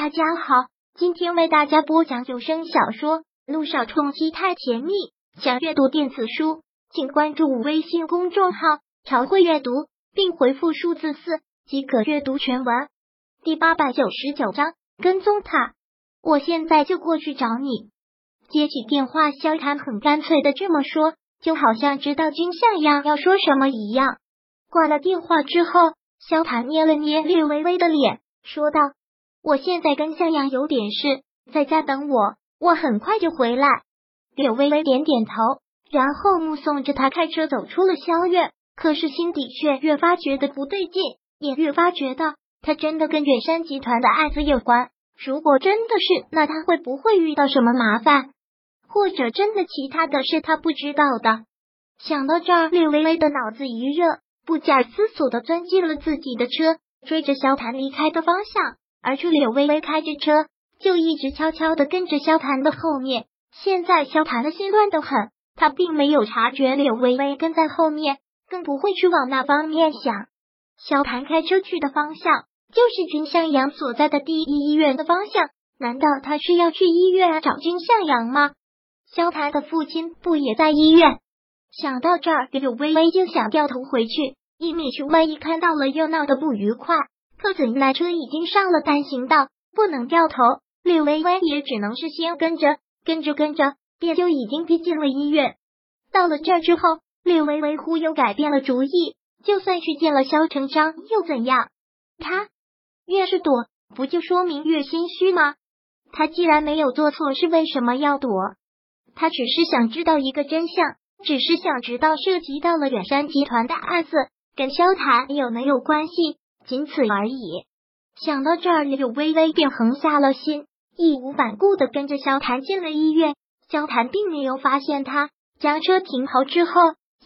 大家好，今天为大家播讲有声小说《路上冲击太甜蜜》。想阅读电子书，请关注微信公众号“朝会阅读”，并回复数字四即可阅读全文。第八百九十九章，跟踪他，我现在就过去找你。接起电话，萧谈很干脆的这么说，就好像知道君向阳要说什么一样。挂了电话之后，萧谈捏了捏略微微的脸，说道。我现在跟向阳有点事，在家等我，我很快就回来。柳微微点点头，然后目送着他开车走出了萧院，可是心底却越发觉得不对劲，也越发觉得他真的跟远山集团的案子有关。如果真的是，那他会不会遇到什么麻烦？或者真的其他的是他不知道的？想到这儿，柳微微的脑子一热，不假思索的钻进了自己的车，追着萧谈离开的方向。而处柳微微开着车，就一直悄悄的跟着萧谈的后面。现在萧谈的心乱的很，他并没有察觉柳微微跟在后面，更不会去往那方面想。萧谈开车去的方向就是君向阳所在的第一医院的方向。难道他是要去医院找君向阳吗？萧谈的父亲不也在医院？想到这儿，柳微微就想掉头回去，以免去万一看到了又闹得不愉快。可怎奈车已经上了单行道，不能掉头。柳微微也只能是先跟着，跟着跟着，便就已经逼近了医院。到了这之后，柳微微忽又改变了主意，就算是见了肖成章又怎样？他越是躲，不就说明越心虚吗？他既然没有做错，是为什么要躲？他只是想知道一个真相，只是想知道涉及到了远山集团的案子跟萧谈有没有关系。仅此而已。想到这儿，柳微微便横下了心，义无反顾的跟着萧谈进了医院。萧谈并没有发现他，将车停好之后，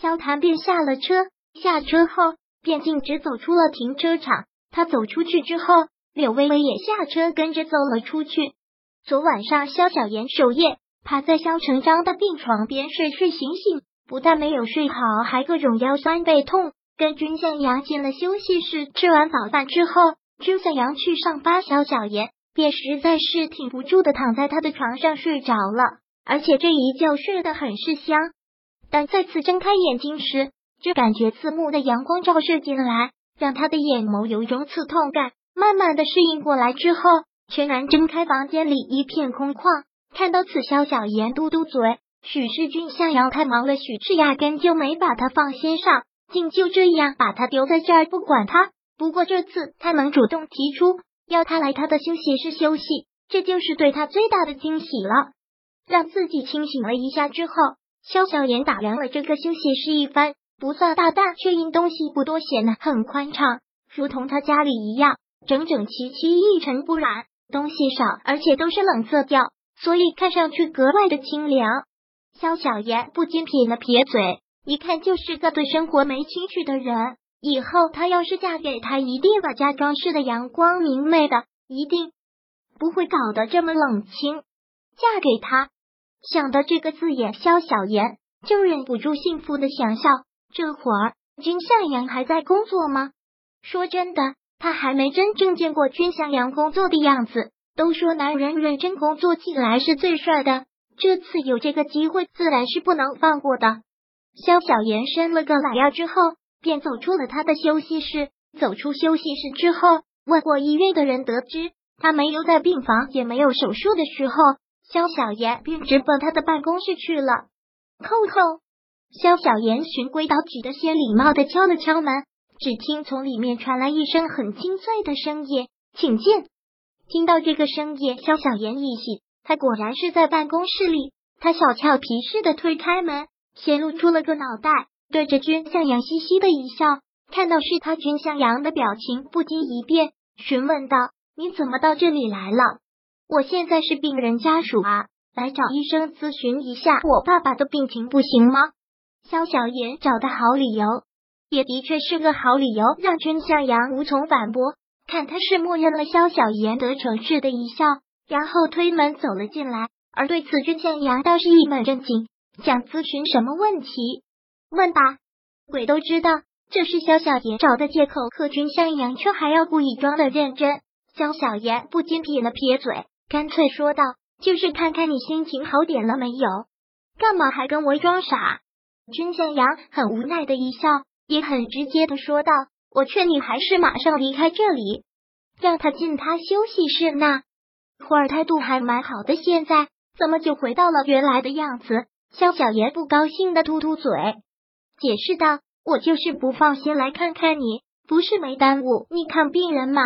萧谈便下了车。下车后，便径直走出了停车场。他走出去之后，柳微微也下车跟着走了出去。昨晚上，萧小言守夜，趴在萧成章的病床边睡睡醒醒，不但没有睡好，还各种腰酸背痛。跟君向阳进了休息室，吃完早饭之后，君向阳去上班，小小言便实在是挺不住的，躺在他的床上睡着了，而且这一觉睡得很是香。但再次睁开眼睛时，就感觉刺目的阳光照射进来，让他的眼眸有一种刺痛感。慢慢的适应过来之后，全然睁开，房间里一片空旷。看到此，小小言嘟嘟嘴，许是君向阳太忙了，许是压根就没把他放心上。竟就这样把他丢在这儿不管他。不过这次他能主动提出要他来他的休息室休息，这就是对他最大的惊喜了。让自己清醒了一下之后，肖小言打量了这个休息室一番，不算大，但却因东西不多，显得很宽敞，如同他家里一样，整整齐齐，一尘不染，东西少，而且都是冷色调，所以看上去格外的清凉。肖小言不禁撇了撇嘴。一看就是个对生活没兴趣的人。以后她要是嫁给他，一定把家装饰的阳光明媚的，一定不会搞得这么冷清。嫁给他，想到这个字眼，萧小言就忍不住幸福的想笑。这会儿君向阳还在工作吗？说真的，他还没真正见过君向阳工作的样子。都说男人认真工作起来是最帅的，这次有这个机会，自然是不能放过的。肖小言伸了个懒腰之后，便走出了他的休息室。走出休息室之后，问过医院的人，得知他没有在病房，也没有手术的时候，肖小言便直奔他的办公室去了。叩叩，肖小言循规蹈矩的先礼貌的敲了敲门，只听从里面传来一声很清脆的声音：“请进。”听到这个声音，肖小言一喜，他果然是在办公室里。他小俏皮似的推开门。先露出了个脑袋，对着君向阳嘻嘻的一笑。看到是他，君向阳的表情不禁一变，询问道：“你怎么到这里来了？”“我现在是病人家属啊，来找医生咨询一下我爸爸的病情，不行吗？”肖小言找的好理由，也的确是个好理由，让君向阳无从反驳。看他是默认了肖小言得逞似的一笑，然后推门走了进来。而对此，君向阳倒是一本正经。想咨询什么问题？问吧，鬼都知道这是萧小言找的借口。可君向阳却还要故意装的认真。萧小言不禁撇了撇嘴，干脆说道：“就是看看你心情好点了没有，干嘛还跟我装傻？”君向阳很无奈的一笑，也很直接的说道：“我劝你还是马上离开这里，让他进他休息室那会儿态度还蛮好的，现在怎么就回到了原来的样子？”肖小爷不高兴的吐吐嘴，解释道：“我就是不放心来看看你，不是没耽误你看病人嘛。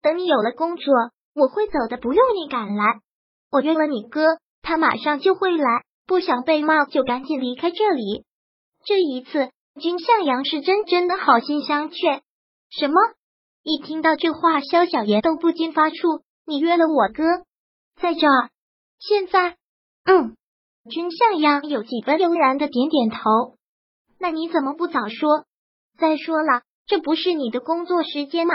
等你有了工作，我会走的，不用你赶来。我约了你哥，他马上就会来，不想被骂就赶紧离开这里。这一次，君向阳是真真的好心相劝。什么？一听到这话，肖小爷都不禁发怵。你约了我哥，在这儿？现在？嗯。”君向阳有几分悠然的点点头。那你怎么不早说？再说了，这不是你的工作时间吗？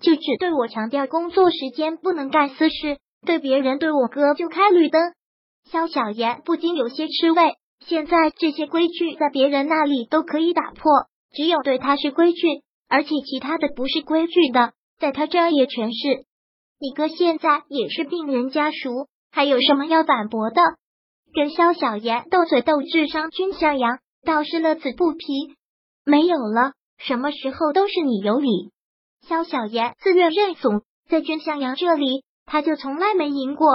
就只对我强调工作时间不能干私事，对别人对我哥就开绿灯。萧小言不禁有些吃味。现在这些规矩在别人那里都可以打破，只有对他是规矩，而且其他的不是规矩的，在他这儿也全是。你哥现在也是病人家属，还有什么要反驳的？跟萧小言斗嘴斗智商，君向阳倒是乐此不疲。没有了，什么时候都是你有理。萧小言自愿认怂，在君向阳这里，他就从来没赢过。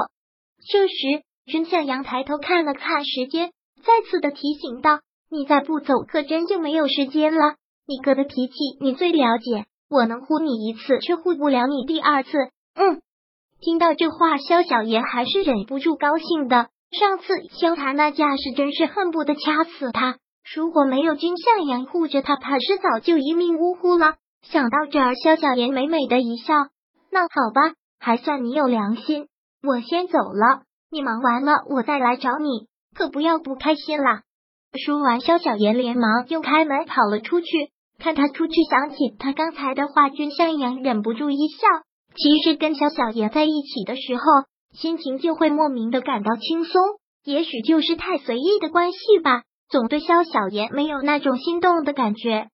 这时，君向阳抬头看了看时间，再次的提醒道：“你再不走，可真就没有时间了。你哥的脾气你最了解，我能护你一次，却护不了你第二次。”嗯，听到这话，萧小言还是忍不住高兴的。上次萧谈那架势，真是恨不得掐死他。如果没有君向阳护着他，怕是早就一命呜呼了。想到这儿，萧小言美美的一笑。那好吧，还算你有良心。我先走了，你忙完了我再来找你，可不要不开心啦。说完，萧小言连忙又开门跑了出去。看他出去，想起他刚才的话，君向阳忍不住一笑。其实跟萧小言在一起的时候。心情就会莫名的感到轻松，也许就是太随意的关系吧。总对萧小言没有那种心动的感觉。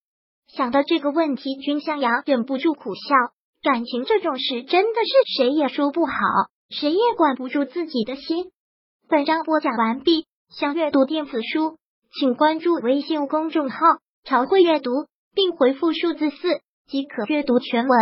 想到这个问题，君向阳忍不住苦笑。感情这种事，真的是谁也说不好，谁也管不住自己的心。本章播讲完毕，想阅读电子书，请关注微信公众号“朝会阅读”，并回复数字四即可阅读全文。